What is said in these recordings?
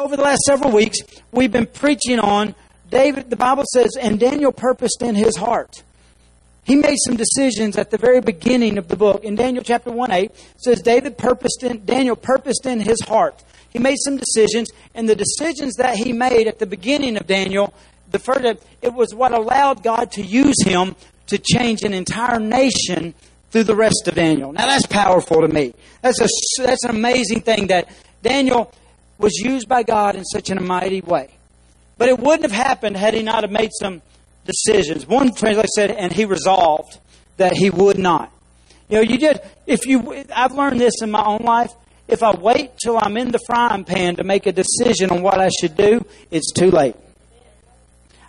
over the last several weeks, we've been preaching on David. The Bible says, and Daniel purposed in his heart. He made some decisions at the very beginning of the book. In Daniel chapter 1 8, says David purposed in, Daniel purposed in his heart. He made some decisions, and the decisions that he made at the beginning of Daniel, the first, it was what allowed God to use him to change an entire nation through the rest of Daniel. Now that's powerful to me. That's a that's an amazing thing that Daniel was used by God in such a mighty way. But it wouldn't have happened had he not have made some decisions. One translation said, and he resolved that he would not. You know, you did, if you, I've learned this in my own life. If I wait till I'm in the frying pan to make a decision on what I should do, it's too late.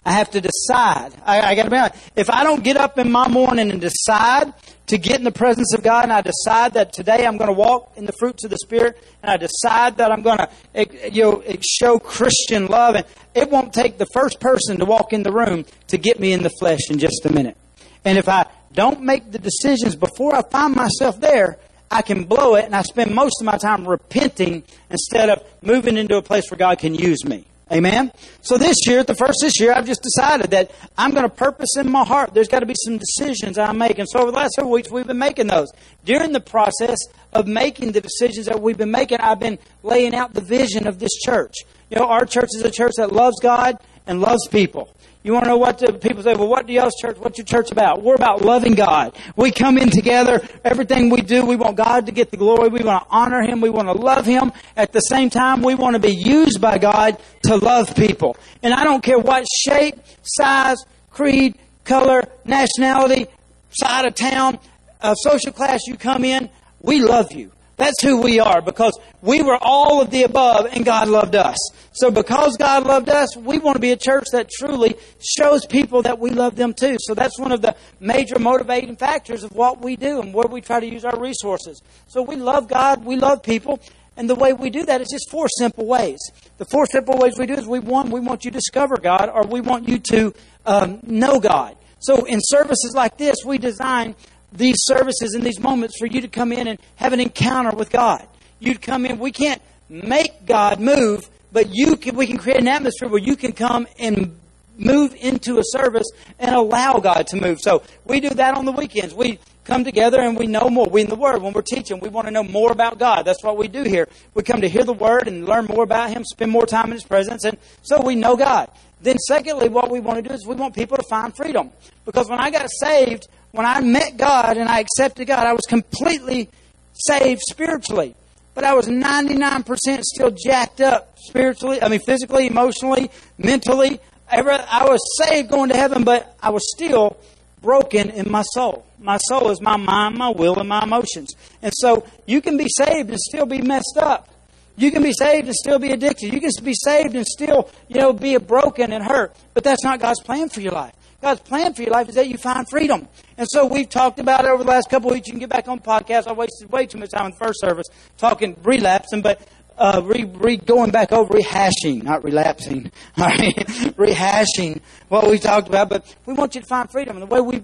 I have to decide. I, I got to be honest. If I don't get up in my morning and decide to get in the presence of God, and I decide that today I'm going to walk in the fruits of the Spirit, and I decide that I'm going to eh, you know, eh, show Christian love, and it won't take the first person to walk in the room to get me in the flesh in just a minute. And if I don't make the decisions before I find myself there, I can blow it, and I spend most of my time repenting instead of moving into a place where God can use me. Amen? So this year, the first this year, I've just decided that I'm going to purpose in my heart. There's got to be some decisions I'm making. So over the last several weeks, we've been making those. During the process of making the decisions that we've been making, I've been laying out the vision of this church. You know, our church is a church that loves God and loves people. You want to know what the people say? Well, what do y'all's church? What's your church about? We're about loving God. We come in together. Everything we do, we want God to get the glory. We want to honor Him. We want to love Him. At the same time, we want to be used by God to love people. And I don't care what shape, size, creed, color, nationality, side of town, uh, social class you come in. We love you. That's who we are because we were all of the above and God loved us. So because God loved us, we want to be a church that truly shows people that we love them too. So that's one of the major motivating factors of what we do and where we try to use our resources. So we love God, we love people, and the way we do that is just four simple ways. The four simple ways we do is we one, we want you to discover God or we want you to um, know God. So in services like this, we design these services and these moments for you to come in and have an encounter with God. You'd come in. We can't make God move, but you can, we can create an atmosphere where you can come and move into a service and allow God to move. So we do that on the weekends. We come together and we know more. We in the Word, when we're teaching, we want to know more about God. That's what we do here. We come to hear the Word and learn more about Him, spend more time in His presence, and so we know God. Then, secondly, what we want to do is we want people to find freedom. Because when I got saved, when I met God and I accepted God, I was completely saved spiritually. But I was 99% still jacked up spiritually, I mean, physically, emotionally, mentally. I was saved going to heaven, but I was still broken in my soul. My soul is my mind, my will, and my emotions. And so you can be saved and still be messed up. You can be saved and still be addicted. You can be saved and still, you know, be broken and hurt. But that's not God's plan for your life. God's plan for your life is that you find freedom. And so we've talked about it over the last couple weeks. You can get back on podcast. I wasted way too much time in the first service talking relapsing, but uh, re, re, going back over rehashing, not relapsing, all right, rehashing what we talked about. But we want you to find freedom. And the way we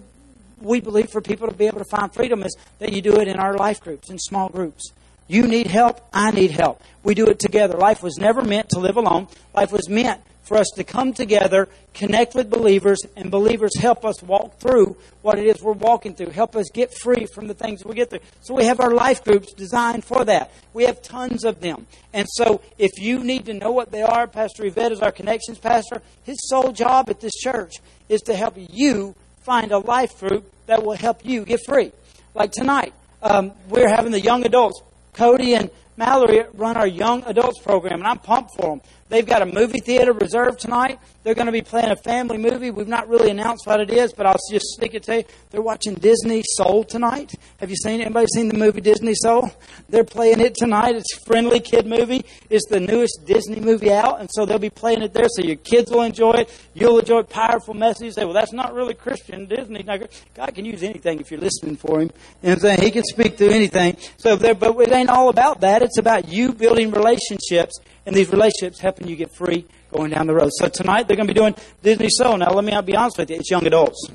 we believe for people to be able to find freedom is that you do it in our life groups, in small groups. You need help. I need help. We do it together. Life was never meant to live alone. Life was meant for us to come together, connect with believers, and believers help us walk through what it is we're walking through, help us get free from the things we get through. So we have our life groups designed for that. We have tons of them. And so if you need to know what they are, Pastor Yvette is our connections pastor. His sole job at this church is to help you find a life group that will help you get free. Like tonight, um, we're having the young adults. Cody and Mallory run our young adults program, and I'm pumped for them. They've got a movie theater reserved tonight. They're going to be playing a family movie. We've not really announced what it is, but I'll just sneak it to you. They're watching Disney Soul tonight. Have you seen? Anybody seen the movie Disney Soul? They're playing it tonight. It's a friendly kid movie. It's the newest Disney movie out, and so they'll be playing it there. So your kids will enjoy it. You'll enjoy powerful messages. Say, well, that's not really Christian. Disney. God can use anything if you're listening for Him. You know and so He can speak through anything. So, there, but it ain't all about that. It's about you building relationships and these relationships helping you get free going down the road. So tonight they're going to be doing Disney Soul. Now let me be honest with you, it's young adults,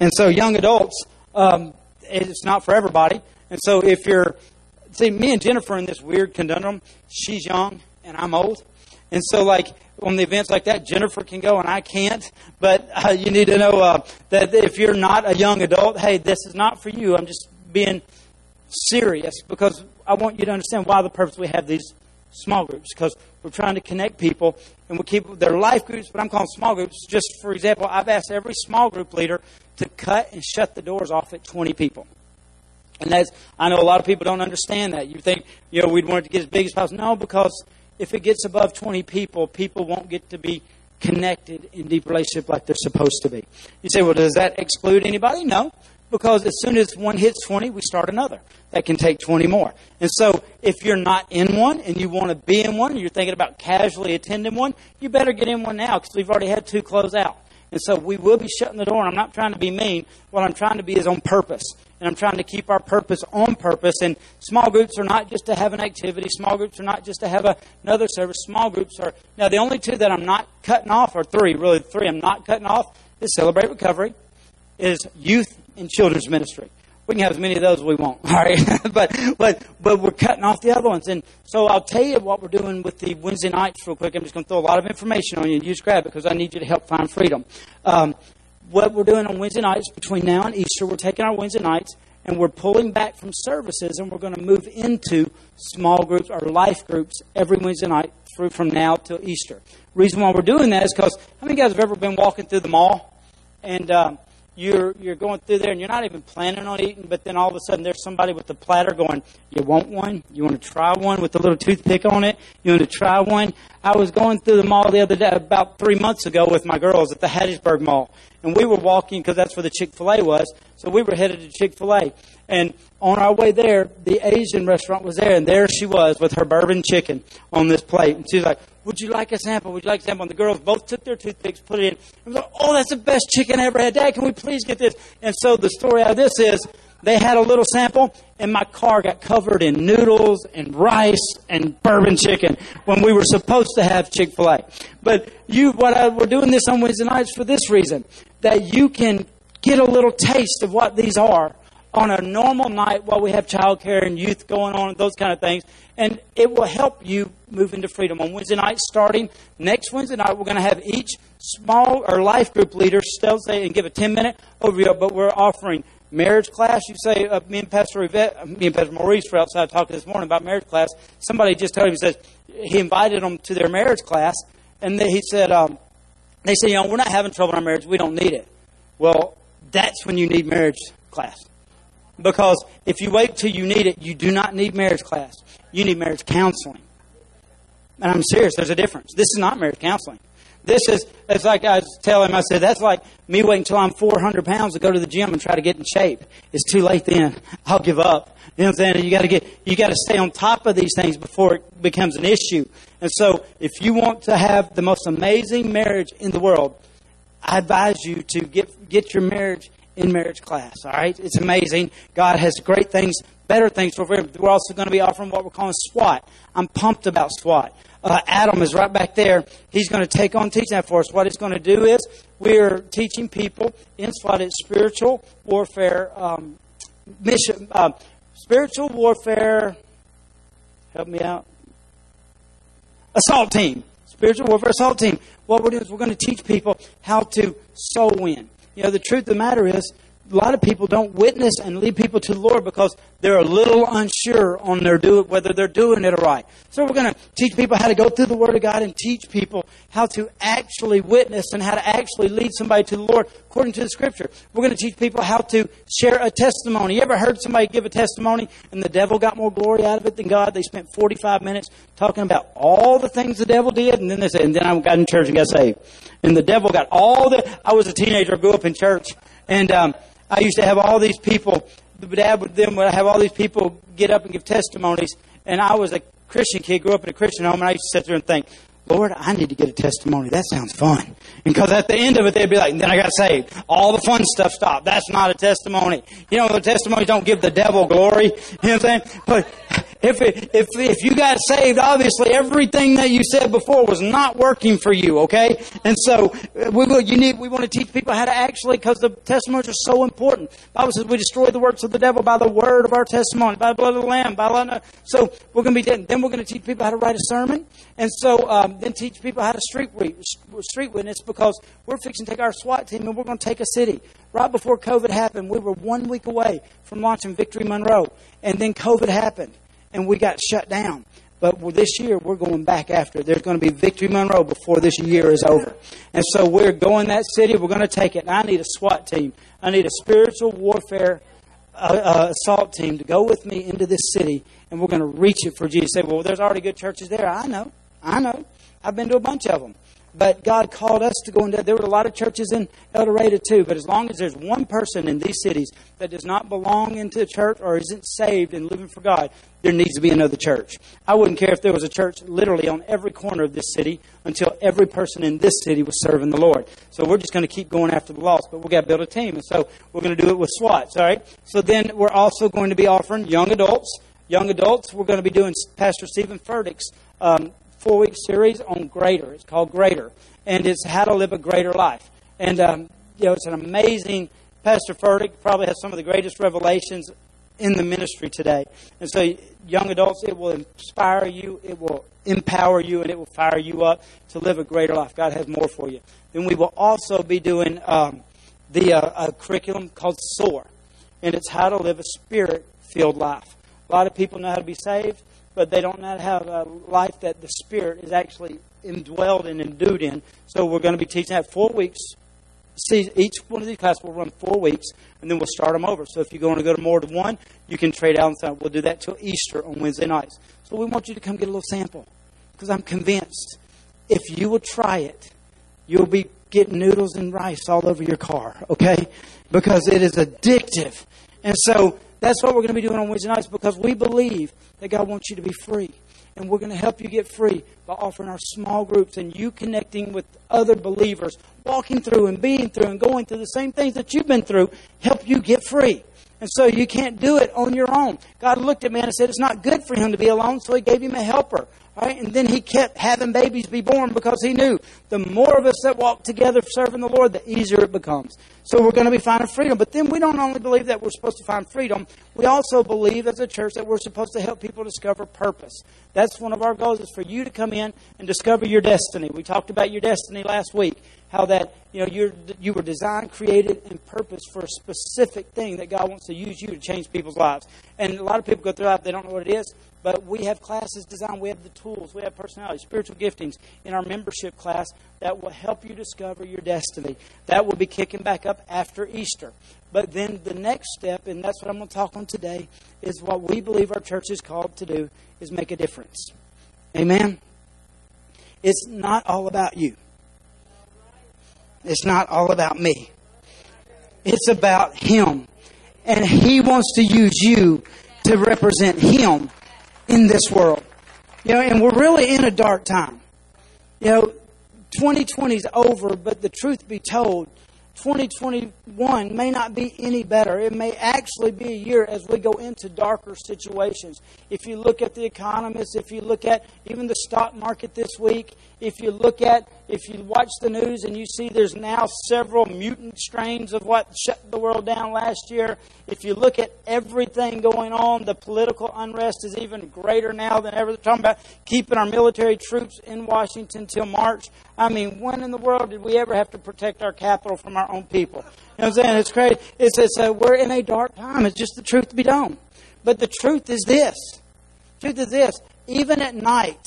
and so young adults, um, it's not for everybody. And so if you're, see, me and Jennifer in this weird conundrum. She's young and I'm old, And so, like, on the events like that, Jennifer can go and I can't. But uh, you need to know uh, that if you're not a young adult, hey, this is not for you. I'm just being serious because I want you to understand why the purpose we have these small groups because we're trying to connect people and we keep their life groups, but I'm calling small groups. Just for example, I've asked every small group leader to cut and shut the doors off at 20 people. And that's, I know a lot of people don't understand that. You think, you know, we'd want it to get as big as possible. No, because if it gets above 20 people, people won't get to be connected in deep relationship like they're supposed to be. You say, well, does that exclude anybody? No, because as soon as one hits 20, we start another. That can take 20 more. And so if you're not in one and you want to be in one, and you're thinking about casually attending one, you better get in one now because we've already had two close out. And so we will be shutting the door. And I'm not trying to be mean. What I'm trying to be is on purpose. And I'm trying to keep our purpose on purpose. And small groups are not just to have an activity. Small groups are not just to have a, another service. Small groups are. Now, the only two that I'm not cutting off, are three, really, three I'm not cutting off, is Celebrate Recovery, is youth and children's ministry. We can have as many of those as we want, all right? but but but we're cutting off the other ones, and so I'll tell you what we're doing with the Wednesday nights real quick. I'm just going to throw a lot of information on you, and you just grab it because I need you to help find freedom. Um, what we're doing on Wednesday nights between now and Easter, we're taking our Wednesday nights and we're pulling back from services, and we're going to move into small groups or life groups every Wednesday night through from now till Easter. Reason why we're doing that is because how many guys have ever been walking through the mall and um, you're you're going through there and you're not even planning on eating, but then all of a sudden there's somebody with a platter going, "You want one? You want to try one with a little toothpick on it? You want to try one?" I was going through the mall the other day, about three months ago, with my girls at the Hattiesburg Mall, and we were walking because that's where the Chick Fil A was. So we were headed to Chick Fil A, and on our way there, the Asian restaurant was there, and there she was with her bourbon chicken on this plate, and she's like, would you like a sample? Would you like a sample? And the girls both took their toothpicks, put it in. And was like, oh, that's the best chicken I ever had. Dad, can we please get this? And so the story out of this is they had a little sample, and my car got covered in noodles and rice and bourbon chicken when we were supposed to have Chick fil A. But you, what I, we're doing this on Wednesday nights for this reason that you can get a little taste of what these are on a normal night while we have childcare and youth going on and those kind of things. And it will help you move into freedom. On Wednesday night, starting next Wednesday night, we're going to have each small or life group leader still say and give a 10 minute overview, but we're offering marriage class. You say, uh, me and Pastor Yvette, uh, me and Pastor Maurice were outside talking this morning about marriage class. Somebody just told him, he says, he invited them to their marriage class, and he said, um, they said, you know, we're not having trouble in our marriage. We don't need it. Well, that's when you need marriage class. Because if you wait till you need it, you do not need marriage class. You need marriage counseling. And I'm serious, there's a difference. This is not marriage counseling. This is, it's like I telling him, I said, that's like me waiting until I'm 400 pounds to go to the gym and try to get in shape. It's too late then. I'll give up. You know what I'm saying? You gotta get, you gotta stay on top of these things before it becomes an issue. And so, if you want to have the most amazing marriage in the world, I advise you to get, get your marriage in marriage class. All right, it's amazing. God has great things, better things for. We're also going to be offering what we're calling SWAT. I'm pumped about SWAT. Uh, Adam is right back there. He's going to take on teaching that for us. What he's going to do is we're teaching people in SWAT. It's spiritual warfare um, mission, uh, spiritual warfare. Help me out. Assault team, spiritual warfare assault team. What we're doing is we're going to teach people how to soul win. You know, the truth of the matter is, a lot of people don't witness and lead people to the Lord because they're a little unsure on their do whether they're doing it right. So we're going to teach people how to go through the Word of God and teach people how to actually witness and how to actually lead somebody to the Lord according to the Scripture. We're going to teach people how to share a testimony. You ever heard somebody give a testimony and the devil got more glory out of it than God? They spent 45 minutes talking about all the things the devil did, and then they said, and then I got in church and got saved. And the devil got all the. I was a teenager, grew up in church, and um, I used to have all these people. The dad would then would have all these people get up and give testimonies. And I was a Christian kid, grew up in a Christian home, and I used to sit there and think, Lord, I need to get a testimony. That sounds fun. Because at the end of it, they'd be like, then I got saved. All the fun stuff stopped. That's not a testimony. You know, the testimonies don't give the devil glory. You know what I'm saying? But If, if, if you got saved, obviously everything that you said before was not working for you, okay? And so we, will, you need, we want to teach people how to actually, because the testimonies are so important. The Bible says we destroy the works of the devil by the word of our testimony, by the blood of the Lamb, by the, so we're going to be, dead. then we're going to teach people how to write a sermon. And so um, then teach people how to street, street witness because we're fixing to take our SWAT team and we're going to take a city. Right before COVID happened, we were one week away from launching Victory Monroe. And then COVID happened and we got shut down. But this year, we're going back after. There's going to be Victory Monroe before this year is over. And so we're going that city. We're going to take it. And I need a SWAT team. I need a spiritual warfare uh, uh, assault team to go with me into this city. And we're going to reach it for Jesus. Say, well, there's already good churches there. I know. I know. I've been to a bunch of them. But God called us to go into. There were a lot of churches in El Dorado too. But as long as there's one person in these cities that does not belong into a church or isn't saved and living for God, there needs to be another church. I wouldn't care if there was a church literally on every corner of this city until every person in this city was serving the Lord. So we're just going to keep going after the lost, but we've got to build a team, and so we're going to do it with SWATs. All right. So then we're also going to be offering young adults. Young adults, we're going to be doing Pastor Steven Furtick's um, four week series on greater. It's called Greater, and it's how to live a greater life. And um, you know, it's an amazing. Pastor Furtick probably has some of the greatest revelations in the ministry today. And so, young adults, it will inspire you, it will empower you, and it will fire you up to live a greater life. God has more for you. Then we will also be doing um, the uh, a curriculum called SOAR, and it's how to live a spirit filled life. A lot of people know how to be saved but they don't to have a life that the Spirit is actually indwelled and endued in. So we're going to be teaching that four weeks. See, each one of these classes will run four weeks, and then we'll start them over. So if you're going to go to more than one, you can trade out and say, we'll do that till Easter on Wednesday nights. So we want you to come get a little sample, because I'm convinced if you will try it, you'll be getting noodles and rice all over your car, okay? Because it is addictive. And so that's what we're going to be doing on Wednesday nights because we believe that God wants you to be free. And we're going to help you get free by offering our small groups and you connecting with other believers, walking through and being through and going through the same things that you've been through, help you get free. And so you can't do it on your own. God looked at man and said, It's not good for him to be alone, so he gave him a helper. Right? And then he kept having babies be born because he knew the more of us that walk together serving the Lord, the easier it becomes. So we're going to be finding freedom. But then we don't only believe that we're supposed to find freedom, we also believe as a church that we're supposed to help people discover purpose. That's one of our goals is for you to come in and discover your destiny. We talked about your destiny last week, how that you know you're, you were designed, created, and purposed for a specific thing that God wants to use you to change people's lives. And a lot of people go through life, they don't know what it is. But we have classes designed, we have the tools, we have personality, spiritual giftings in our membership class that will help you discover your destiny. That will be kicking back up after Easter. But then the next step, and that's what I'm going to talk on today, is what we believe our church is called to do, is make a difference. Amen? It's not all about you. It's not all about me. It's about Him. And He wants to use you to represent Him in this world. You know, and we're really in a dark time. You know, 2020 is over, but the truth be told, 2021 may not be any better. It may actually be a year as we go into darker situations. If you look at the economists, if you look at even the stock market this week, if you look at, if you watch the news and you see there's now several mutant strains of what shut the world down last year, if you look at everything going on, the political unrest is even greater now than ever. They're talking about keeping our military troops in Washington till March. I mean, when in the world did we ever have to protect our capital from our own people? You know what I'm saying? It's crazy. It's, it's uh, we're in a dark time. It's just the truth to be known. But the truth is this. The truth is this. Even at night,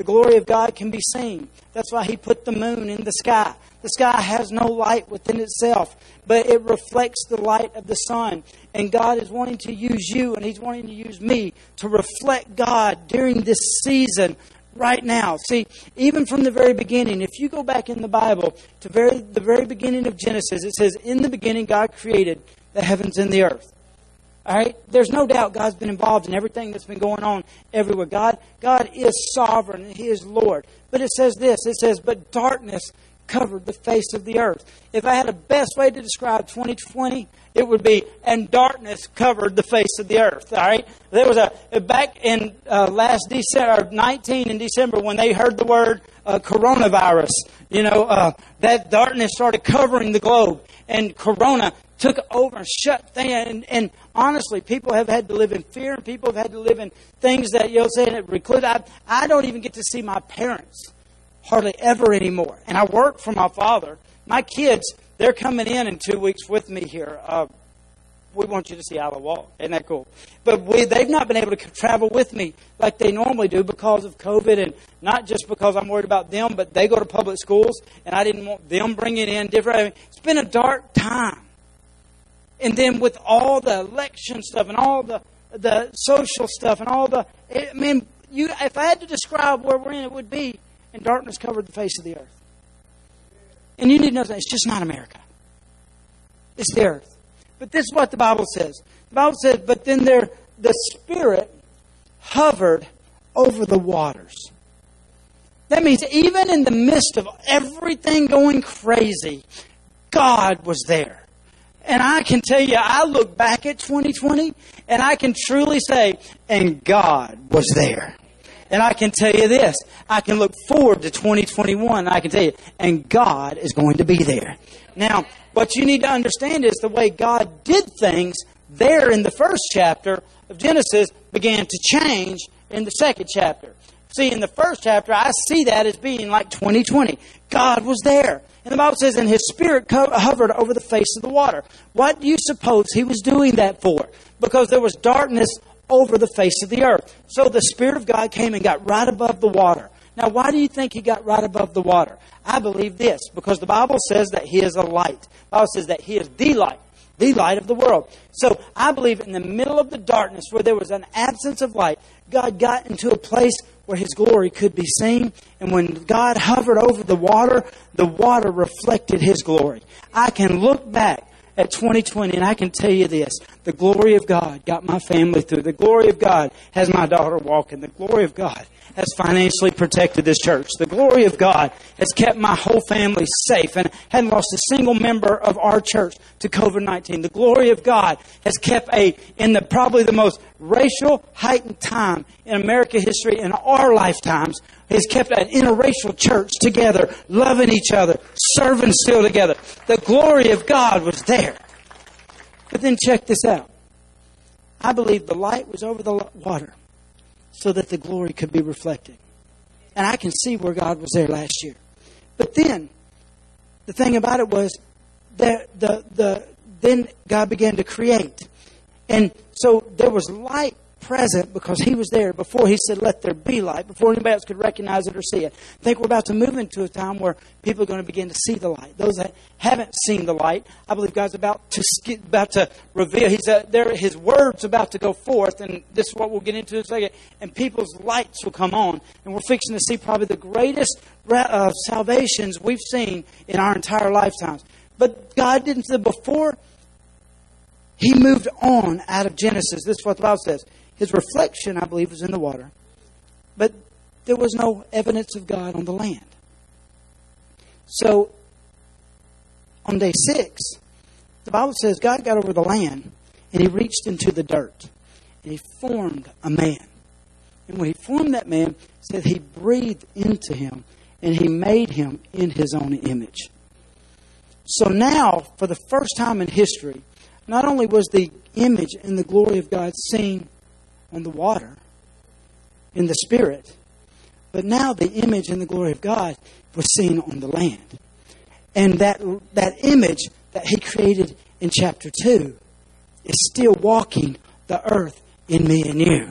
the glory of God can be seen. That's why He put the moon in the sky. The sky has no light within itself, but it reflects the light of the sun. And God is wanting to use you, and He's wanting to use me to reflect God during this season right now. See, even from the very beginning, if you go back in the Bible to very, the very beginning of Genesis, it says, In the beginning, God created the heavens and the earth. All right? There's no doubt God's been involved in everything that's been going on everywhere. God, God is sovereign and He is Lord. But it says this it says, But darkness covered the face of the earth. If I had a best way to describe 2020, it would be, and darkness covered the face of the earth. All right, there was a back in uh, last December, 19 in December, when they heard the word uh, coronavirus. You know, uh, that darkness started covering the globe, and Corona took over and shut things. And, and, honestly, people have had to live in fear, and people have had to live in things that you know, saying reclude. I, I don't even get to see my parents hardly ever anymore, and I work for my father. My kids, they're coming in in two weeks with me here. Uh, we want you to see Isle of Walk. Isn't that cool? But we, they've not been able to travel with me like they normally do because of COVID, and not just because I'm worried about them, but they go to public schools, and I didn't want them bringing in different. I mean, it's been a dark time. And then with all the election stuff and all the the social stuff and all the, I mean, you, if I had to describe where we're in, it would be, and darkness covered the face of the earth. And you need to know that it's just not America. It's the earth. But this is what the Bible says. The Bible says, but then there, the Spirit hovered over the waters. That means even in the midst of everything going crazy, God was there. And I can tell you, I look back at 2020 and I can truly say, and God was there. And I can tell you this, I can look forward to 2021 I can tell you, and God is going to be there. Now, what you need to understand is the way God did things there in the first chapter of Genesis began to change in the second chapter. See, in the first chapter, I see that as being like 2020. God was there. And the Bible says, and his spirit hovered over the face of the water. What do you suppose he was doing that for? Because there was darkness over the face of the earth. So the Spirit of God came and got right above the water. Now, why do you think he got right above the water? I believe this because the Bible says that he is a light. The Bible says that he is the light, the light of the world. So I believe in the middle of the darkness where there was an absence of light, God got into a place where his glory could be seen. And when God hovered over the water, the water reflected his glory. I can look back at 2020, and I can tell you this the glory of God got my family through. The glory of God has my daughter walking. The glory of God has financially protected this church. The glory of God has kept my whole family safe and hadn't lost a single member of our church to COVID 19. The glory of God has kept a, in the probably the most racial heightened time in America history in our lifetimes, has kept an interracial church together, loving each other, serving still together. The glory of God was there. But then check this out. I believe the light was over the water so that the glory could be reflected. And I can see where God was there last year. But then, the thing about it was that the, the, then God began to create. And so there was light present because he was there before he said, Let there be light, before anybody else could recognize it or see it. I think we're about to move into a time where people are going to begin to see the light. Those that haven't seen the light, I believe God's about to about to reveal. He's uh, there. His word's about to go forth, and this is what we'll get into in a second. And people's lights will come on, and we're fixing to see probably the greatest uh, salvations we've seen in our entire lifetimes. But God didn't say before. He moved on out of Genesis. This is what the Bible says. His reflection, I believe, was in the water. But there was no evidence of God on the land. So, on day six, the Bible says God got over the land and he reached into the dirt and he formed a man. And when he formed that man, said he breathed into him and he made him in his own image. So now, for the first time in history, not only was the image and the glory of God seen on the water in the Spirit. But now the image and the glory of God was seen on the land. And that, that image that He created in chapter 2 is still walking the earth in me and you.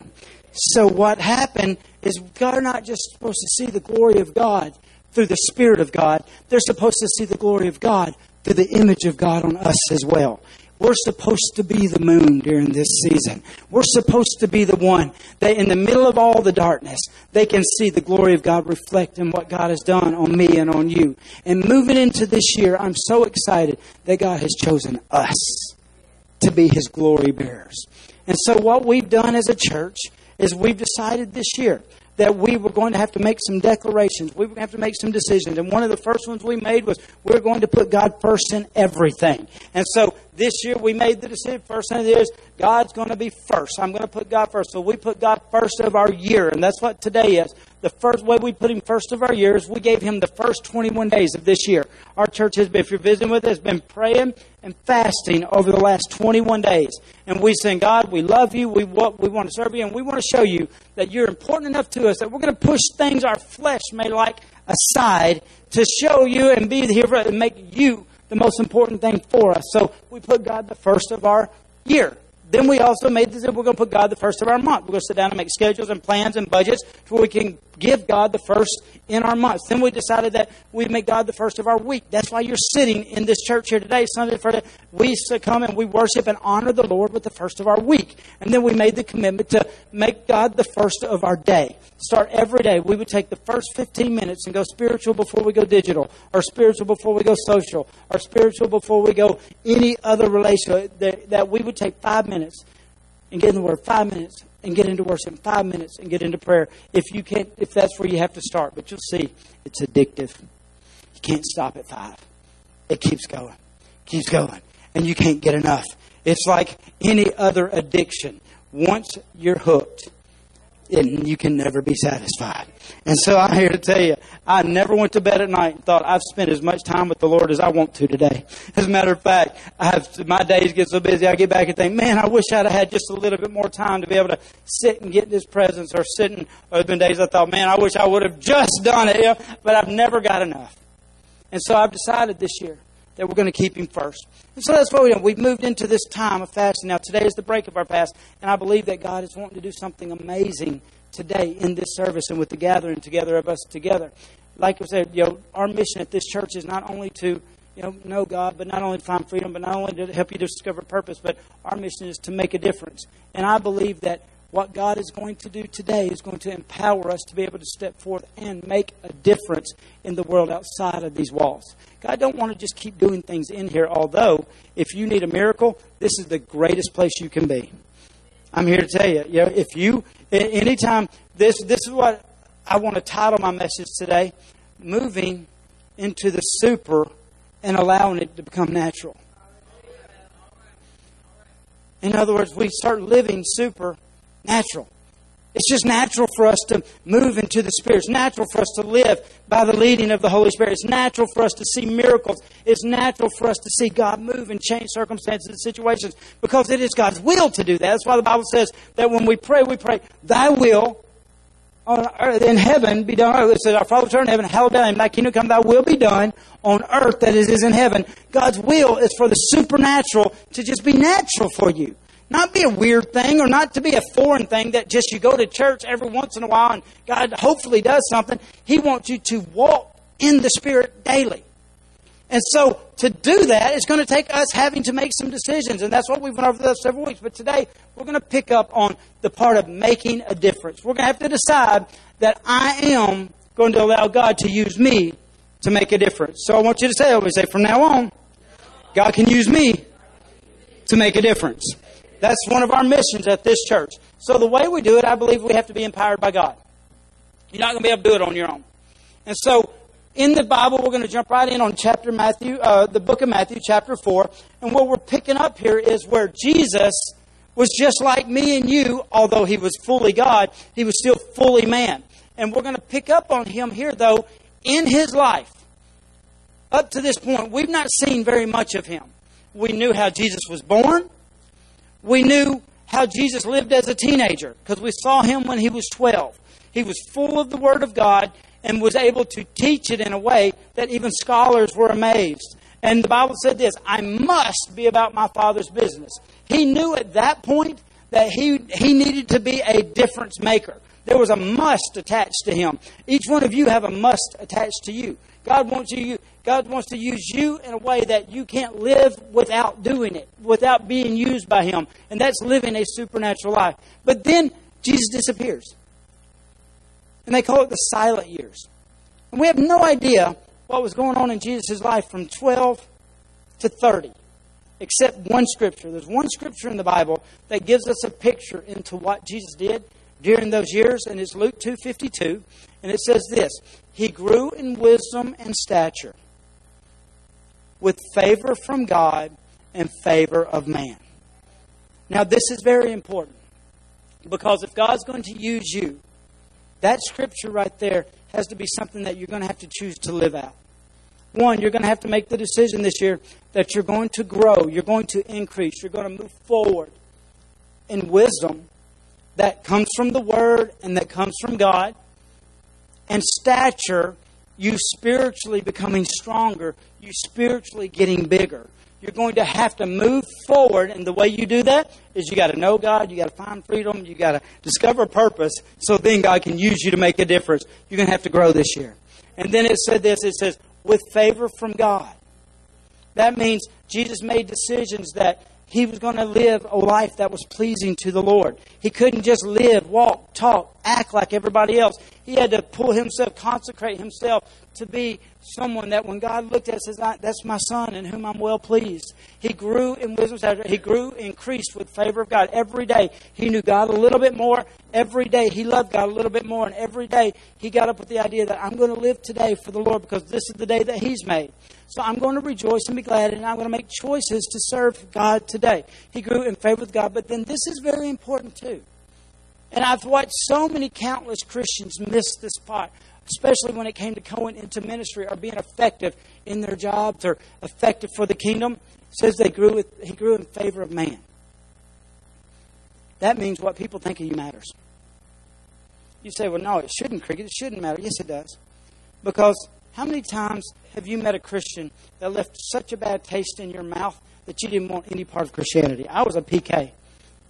So what happened is God are not just supposed to see the glory of God through the Spirit of God, they're supposed to see the glory of God through the image of God on us as well. We're supposed to be the moon during this season. We're supposed to be the one that in the middle of all the darkness, they can see the glory of God reflect in what God has done on me and on you. And moving into this year, I'm so excited that God has chosen us to be His glory bearers. And so what we've done as a church is we've decided this year that we were going to have to make some declarations. We were going to have to make some decisions. And one of the first ones we made was we're going to put God first in everything. And so this year we made the decision. First thing is God's going to be first. I'm going to put God first. So we put God first of our year, and that's what today is. The first way we put Him first of our years, we gave Him the first 21 days of this year. Our church has been, if you're visiting with us, been praying and fasting over the last 21 days. And we saying, God, we love you. We want, we want to serve you, and we want to show you that you're important enough to us that we're going to push things our flesh may like aside to show you and be here and make you the most important thing for us. So we put God the first of our year. Then we also made this, we're going to put God the first of our month. We're going to sit down and make schedules and plans and budgets so we can give God the first in our months. Then we decided that we make God the first of our week. That's why you're sitting in this church here today, Sunday for the, we come and we worship and honor the Lord with the first of our week. And then we made the commitment to make God the first of our day. Start every day. We would take the first 15 minutes and go spiritual before we go digital, or spiritual before we go social, or spiritual before we go any other relationship. That, that we would take five minutes and get in the Word, five minutes and get into worship, five minutes and get into prayer. If you can't, if that's where you have to start, but you'll see it's addictive. You can't stop at five. It keeps going, keeps going, and you can't get enough. It's like any other addiction. Once you're hooked, and you can never be satisfied. And so I'm here to tell you, I never went to bed at night and thought I've spent as much time with the Lord as I want to today. As a matter of fact, I have my days get so busy, I get back and think, man, I wish I'd have had just a little bit more time to be able to sit and get in His presence, or sitting. Or been days I thought, man, I wish I would have just done it, but I've never got enough. And so I've decided this year that we're going to keep him first. And so that's what we've done. We've moved into this time of fasting. Now, today is the break of our fast, and I believe that God is wanting to do something amazing today in this service and with the gathering together of us together. Like I said, you know, our mission at this church is not only to you know, know God, but not only to find freedom, but not only to help you discover purpose, but our mission is to make a difference. And I believe that what God is going to do today is going to empower us to be able to step forth and make a difference in the world outside of these walls. God don't want to just keep doing things in here, although if you need a miracle, this is the greatest place you can be. I'm here to tell you, you know, if you anytime this this is what I want to title my message today, moving into the super and allowing it to become natural. In other words, we start living super Natural. It's just natural for us to move into the Spirit. It's natural for us to live by the leading of the Holy Spirit. It's natural for us to see miracles. It's natural for us to see God move and change circumstances and situations because it is God's will to do that. That's why the Bible says that when we pray, we pray, Thy will on earth, in heaven be done. It says, Our Father, in heaven, hallowed be thy name. Thy kingdom come, thy will be done on earth that it is in heaven. God's will is for the supernatural to just be natural for you. Not be a weird thing or not to be a foreign thing that just you go to church every once in a while and God hopefully does something. He wants you to walk in the Spirit daily. And so to do that, it's going to take us having to make some decisions. And that's what we've went over the last several weeks. But today, we're going to pick up on the part of making a difference. We're going to have to decide that I am going to allow God to use me to make a difference. So I want you to say, I say, from now on, God can use me to make a difference. That's one of our missions at this church. So the way we do it, I believe we have to be empowered by God. You're not going to be able to do it on your own. And so in the Bible, we're going to jump right in on chapter Matthew, uh, the book of Matthew, chapter 4. And what we're picking up here is where Jesus was just like me and you, although he was fully God, he was still fully man. And we're going to pick up on him here, though, in his life. Up to this point, we've not seen very much of him. We knew how Jesus was born. We knew how Jesus lived as a teenager because we saw him when he was 12. He was full of the Word of God and was able to teach it in a way that even scholars were amazed. And the Bible said this I must be about my Father's business. He knew at that point that he, he needed to be a difference maker. There was a must attached to him. Each one of you have a must attached to you. God wants you God wants to use you in a way that you can't live without doing it, without being used by him. And that's living a supernatural life. But then Jesus disappears. And they call it the silent years. And we have no idea what was going on in Jesus' life from 12 to 30, except one scripture. There's one scripture in the Bible that gives us a picture into what Jesus did during those years, and it's Luke 2.52, and it says this, He grew in wisdom and stature with favor from God and favor of man. Now, this is very important because if God's going to use you, that scripture right there has to be something that you're going to have to choose to live out. One, you're going to have to make the decision this year that you're going to grow, you're going to increase, you're going to move forward in wisdom that comes from the Word and that comes from God, and stature, you spiritually becoming stronger, you spiritually getting bigger. You're going to have to move forward, and the way you do that is you got to know God, you got to find freedom, you got to discover purpose, so then God can use you to make a difference. You're going to have to grow this year. And then it said this it says, with favor from God. That means Jesus made decisions that he was going to live a life that was pleasing to the Lord. He couldn't just live, walk, talk, act like everybody else. He had to pull himself, consecrate himself to be someone that when God looked at says, That's my son in whom I'm well pleased. He grew in wisdom. He grew, increased with favor of God. Every day he knew God a little bit more. Every day he loved God a little bit more. And every day he got up with the idea that I'm going to live today for the Lord because this is the day that he's made. So I'm going to rejoice and be glad, and I'm going to make choices to serve God today. He grew in favor with God. But then this is very important too. And I've watched so many countless Christians miss this part especially when it came to going into ministry or being effective in their jobs or effective for the kingdom. It says they grew with, he grew in favor of man. That means what people think of you matters. You say, well, no, it shouldn't, Cricket. It shouldn't matter. Yes, it does. Because how many times have you met a Christian that left such a bad taste in your mouth that you didn't want any part of Christianity? I was a PK.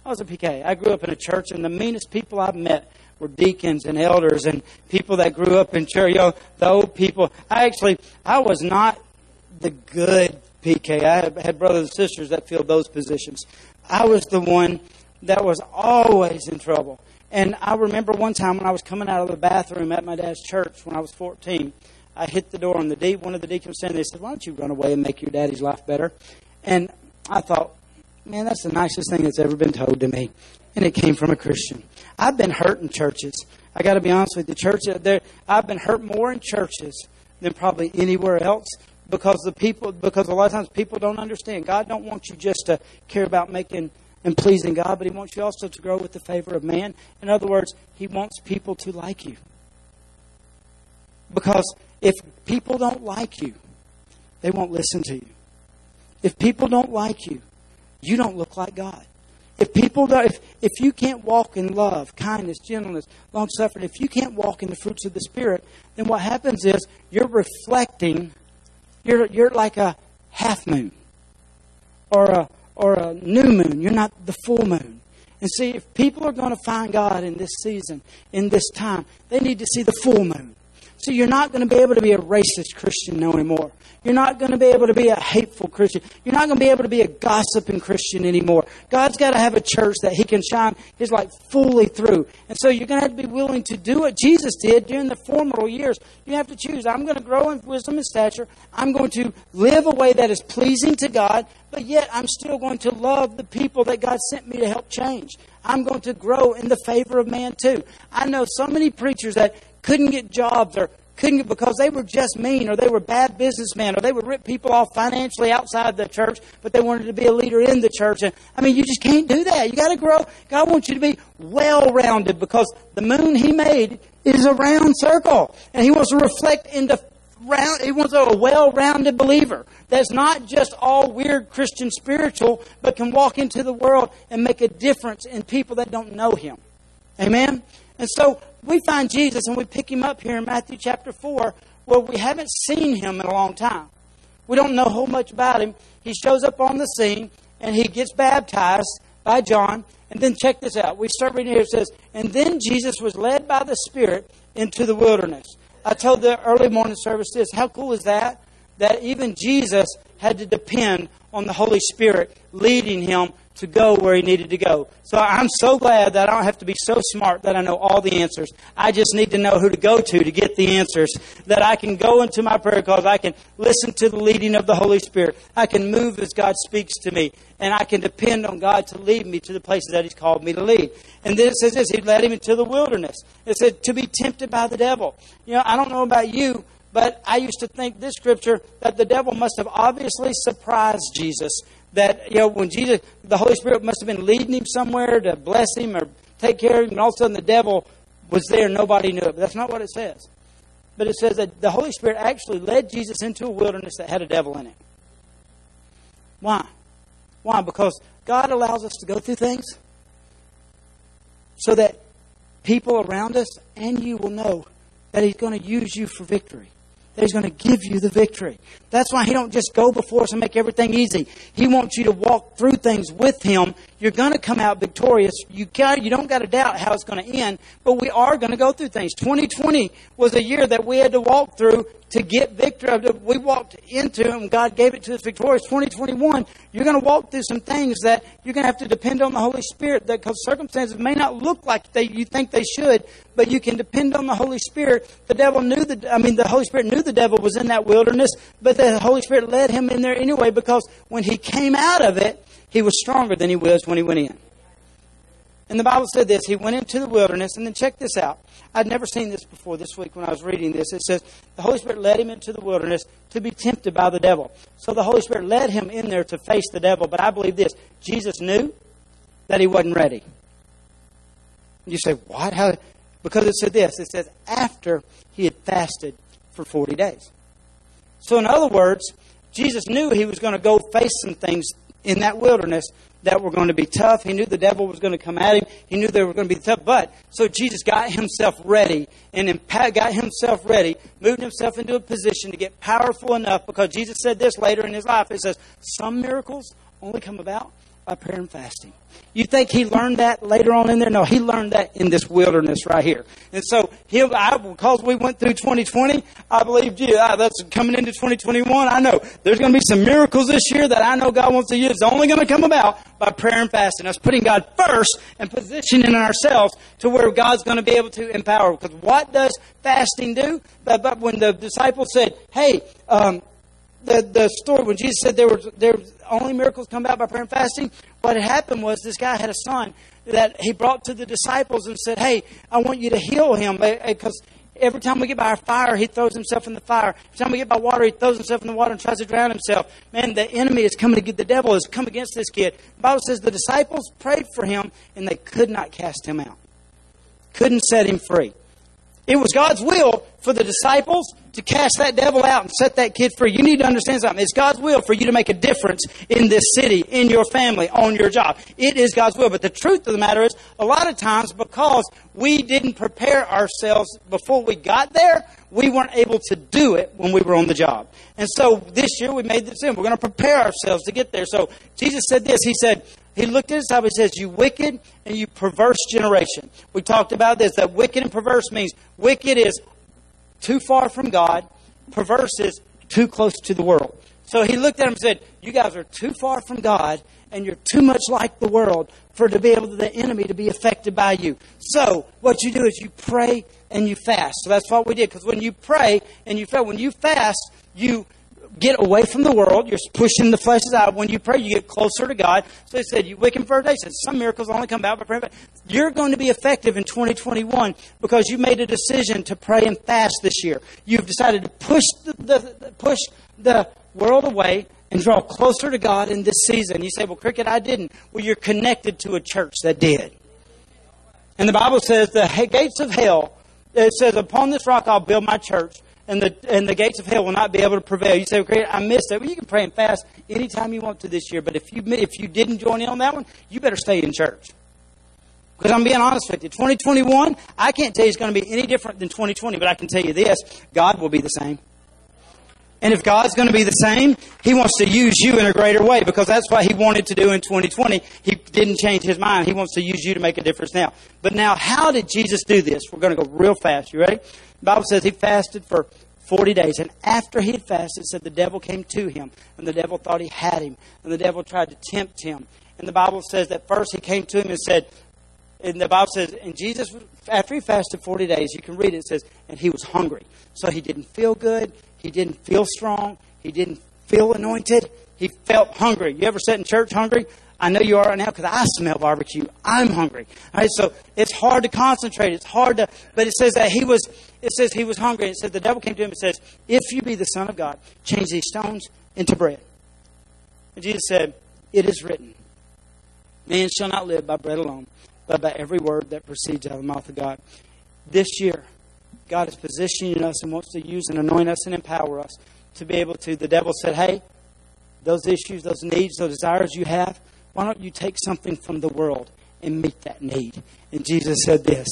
I was a PK. I grew up in a church, and the meanest people I've met were deacons and elders and people that grew up in church. You know, the old people. I actually, I was not the good PK. I had brothers and sisters that filled those positions. I was the one that was always in trouble. And I remember one time when I was coming out of the bathroom at my dad's church when I was 14, I hit the door and the de- one of the deacons standing there said, "Why don't you run away and make your daddy's life better?" And I thought, man, that's the nicest thing that's ever been told to me. And it came from a Christian. I've been hurt in churches. I got to be honest with you. Church, I've been hurt more in churches than probably anywhere else because the people, because a lot of times people don't understand. God don't want you just to care about making and pleasing God, but He wants you also to grow with the favor of man. In other words, He wants people to like you. Because if people don't like you, they won't listen to you. If people don't like you, you don't look like God. If people don't, if, if you can't walk in love, kindness, gentleness, long suffering, if you can't walk in the fruits of the Spirit, then what happens is you're reflecting, you're, you're like a half moon or a, or a new moon. You're not the full moon. And see, if people are going to find God in this season, in this time, they need to see the full moon. So you're not going to be able to be a racist Christian no anymore. You're not going to be able to be a hateful Christian. You're not going to be able to be a gossiping Christian anymore. God's got to have a church that He can shine His light fully through. And so you're going to have to be willing to do what Jesus did during the formative years. You have to choose. I'm going to grow in wisdom and stature. I'm going to live a way that is pleasing to God, but yet I'm still going to love the people that God sent me to help change. I'm going to grow in the favor of man too. I know so many preachers that couldn't get jobs or couldn't get because they were just mean or they were bad businessmen or they would rip people off financially outside the church, but they wanted to be a leader in the church. And I mean, you just can't do that. You got to grow. God wants you to be well rounded because the moon He made is a round circle, and He wants to reflect into round. He wants a well rounded believer that's not just all weird Christian spiritual, but can walk into the world and make a difference in people that don't know Him. Amen. And so we find Jesus and we pick him up here in Matthew chapter 4 where we haven't seen him in a long time. We don't know whole much about him. He shows up on the scene and he gets baptized by John. And then check this out. We start reading here. It says, And then Jesus was led by the Spirit into the wilderness. I told the early morning service this. How cool is that? That even Jesus had to depend on the Holy Spirit leading him to go where he needed to go. So I'm so glad that I don't have to be so smart that I know all the answers. I just need to know who to go to to get the answers. That I can go into my prayer calls. I can listen to the leading of the Holy Spirit. I can move as God speaks to me. And I can depend on God to lead me to the places that He's called me to lead. And then it says this He led him into the wilderness. It said to be tempted by the devil. You know, I don't know about you, but I used to think this scripture that the devil must have obviously surprised Jesus. That, you know, when Jesus, the Holy Spirit must have been leading him somewhere to bless him or take care of him, and all of a sudden the devil was there, nobody knew it. But that's not what it says. But it says that the Holy Spirit actually led Jesus into a wilderness that had a devil in it. Why? Why? Because God allows us to go through things so that people around us and you will know that He's going to use you for victory that He's going to give you the victory. That's why He don't just go before us and make everything easy. He wants you to walk through things with Him. You're going to come out victorious. You got, you don't got to doubt how it's going to end, but we are going to go through things. 2020 was a year that we had to walk through to get victory. We walked into and God gave it to us victorious. 2021, you're going to walk through some things that you're going to have to depend on the Holy Spirit that because circumstances may not look like they, you think they should, but you can depend on the Holy Spirit. The devil knew the, I mean, the Holy Spirit knew the devil was in that wilderness, but the Holy Spirit led him in there anyway because when he came out of it, he was stronger than he was when he went in. And the Bible said this He went into the wilderness, and then check this out. I'd never seen this before this week when I was reading this. It says, The Holy Spirit led him into the wilderness to be tempted by the devil. So the Holy Spirit led him in there to face the devil. But I believe this Jesus knew that he wasn't ready. You say, What? How? Because it said this it says, After he had fasted for 40 days. So, in other words, Jesus knew he was going to go face some things in that wilderness that were going to be tough. He knew the devil was going to come at him. He knew they were going to be tough. But so Jesus got himself ready and got himself ready, moved himself into a position to get powerful enough because Jesus said this later in his life. It says, Some miracles only come about by prayer and fasting. You think he learned that later on in there? No, he learned that in this wilderness right here. And so, he, I, because we went through 2020, I believe, yeah, that's coming into 2021. I know there's going to be some miracles this year that I know God wants to use. It's only going to come about by prayer and fasting. Us putting God first and positioning ourselves to where God's going to be able to empower. Because what does fasting do? But, but when the disciples said, hey, um, the, the story when Jesus said there were there only miracles come about by prayer and fasting. What had happened was this guy had a son that he brought to the disciples and said, "Hey, I want you to heal him eh, eh, because." Every time we get by our fire, he throws himself in the fire. Every time we get by water, he throws himself in the water and tries to drown himself. Man, the enemy is coming to get the devil has come against this kid. The Bible says the disciples prayed for him and they could not cast him out. Couldn't set him free. It was God's will for the disciples to cast that devil out and set that kid free. You need to understand something. It's God's will for you to make a difference in this city, in your family, on your job. It is God's will. But the truth of the matter is, a lot of times, because we didn't prepare ourselves before we got there, we weren't able to do it when we were on the job. And so this year we made the decision. We're going to prepare ourselves to get there. So Jesus said this. He said, he looked at his disciples and says, You wicked and you perverse generation. We talked about this, that wicked and perverse means wicked is too far from God, perverse is too close to the world. So he looked at them and said, You guys are too far from God and you're too much like the world for to be able to the enemy to be affected by you. So what you do is you pray and you fast. So that's what we did. Because when you pray and you fast, when you fast, you get away from the world. You're pushing the fleshes out. When you pray, you get closer to God. So he said, you wicked for a day. said, some miracles only come about by prayer. You're going to be effective in 2021 because you made a decision to pray and fast this year. You've decided to push the, the push the world away and draw closer to God in this season. You say, well, Cricket, I didn't. Well, you're connected to a church that did. And the Bible says the gates of hell, it says, upon this rock I'll build my church and the and the gates of hell will not be able to prevail. You say, "Okay, I missed it." Well, you can pray and fast anytime you want to this year, but if you if you didn't join in on that one, you better stay in church. Because I'm being honest with you, 2021, I can't tell you it's going to be any different than 2020, but I can tell you this: God will be the same. And if God's going to be the same, He wants to use you in a greater way because that's what He wanted to do in 2020. He didn't change His mind. He wants to use you to make a difference now. But now, how did Jesus do this? We're going to go real fast. You ready? Bible says He fasted for 40 days. And after he had fasted, said the devil came to him, and the devil thought he had him, and the devil tried to tempt him. And the Bible says that first he came to him and said, and the Bible says, and Jesus, after he fasted 40 days, you can read it, it says, and he was hungry. So he didn't feel good. He didn't feel strong. He didn't feel anointed. He felt hungry. You ever sit in church hungry? I know you are right now because I smell barbecue. I'm hungry. All right, so it's hard to concentrate. It's hard to, but it says that he was, it says he was hungry. It says the devil came to him and says, if you be the son of God, change these stones into bread. And Jesus said, it is written, man shall not live by bread alone, but by every word that proceeds out of the mouth of God. This year, God is positioning us and wants to use and anoint us and empower us to be able to. The devil said, hey, those issues, those needs, those desires you have, why don't you take something from the world and meet that need? And Jesus said this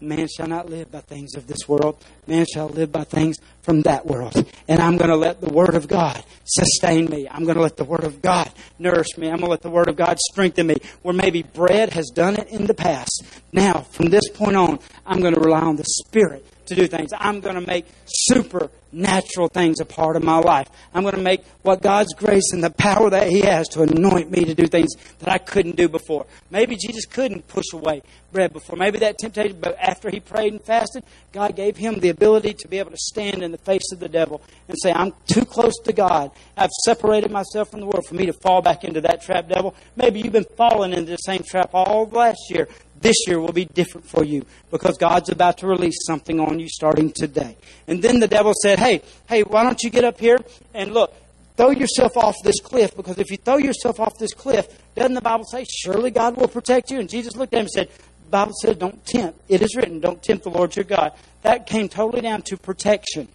Man shall not live by things of this world. Man shall live by things from that world. And I'm going to let the Word of God sustain me. I'm going to let the Word of God nourish me. I'm going to let the Word of God strengthen me. Where maybe bread has done it in the past. Now, from this point on, I'm going to rely on the Spirit to do things. I'm going to make supernatural things a part of my life. I'm going to make what God's grace and the power that He has to anoint me to do things that I couldn't do before. Maybe Jesus couldn't push away bread before. Maybe that temptation, but after he prayed and fasted, God gave him the ability to be able to stand in the face of the devil and say, I'm too close to God. I've separated myself from the world for me to fall back into that trap, devil. Maybe you've been falling into the same trap all last year. This year will be different for you because God's about to release something on you starting today. And then the devil said, Hey, hey, why don't you get up here and look? throw yourself off this cliff because if you throw yourself off this cliff, doesn't the Bible say, surely God will protect you? And Jesus looked at him and said, The Bible says don't tempt. It is written, don't tempt the Lord your God. That came totally down to protection.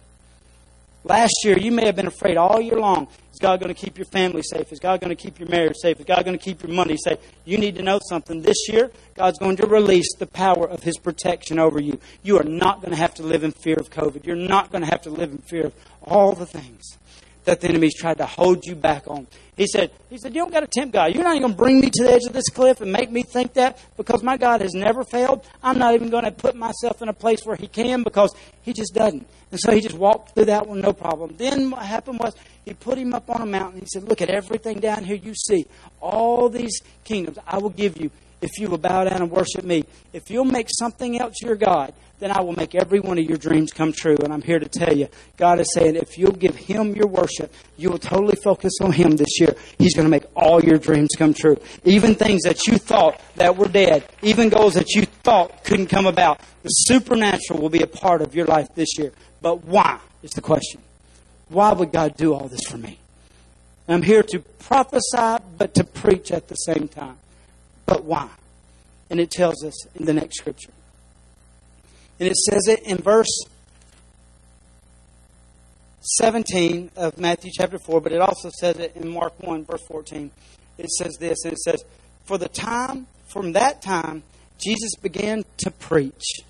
Last year, you may have been afraid all year long. God going to keep your family safe? Is God going to keep your marriage safe? Is God going to keep your money safe? You need to know something. This year, God's going to release the power of His protection over you. You are not going to have to live in fear of COVID. You're not going to have to live in fear of all the things that the enemy's tried to hold you back on. He said, he said, you don't got to tempt God. You're not even going to bring me to the edge of this cliff and make me think that because my God has never failed. I'm not even going to put myself in a place where he can because he just doesn't. And so he just walked through that one, no problem. Then what happened was he put him up on a mountain. He said, look at everything down here you see. All these kingdoms I will give you if you will bow down and worship me. If you'll make something else your God, then I will make every one of your dreams come true. And I'm here to tell you, God is saying, if you'll give Him your worship, you will totally focus on Him this year. He's going to make all your dreams come true. Even things that you thought that were dead, even goals that you thought couldn't come about, the supernatural will be a part of your life this year. But why is the question? Why would God do all this for me? I'm here to prophesy, but to preach at the same time. But why? And it tells us in the next scripture. And it says it in verse 17 of Matthew chapter 4, but it also says it in Mark 1, verse 14. It says this, and it says, For the time, from that time, Jesus began to preach.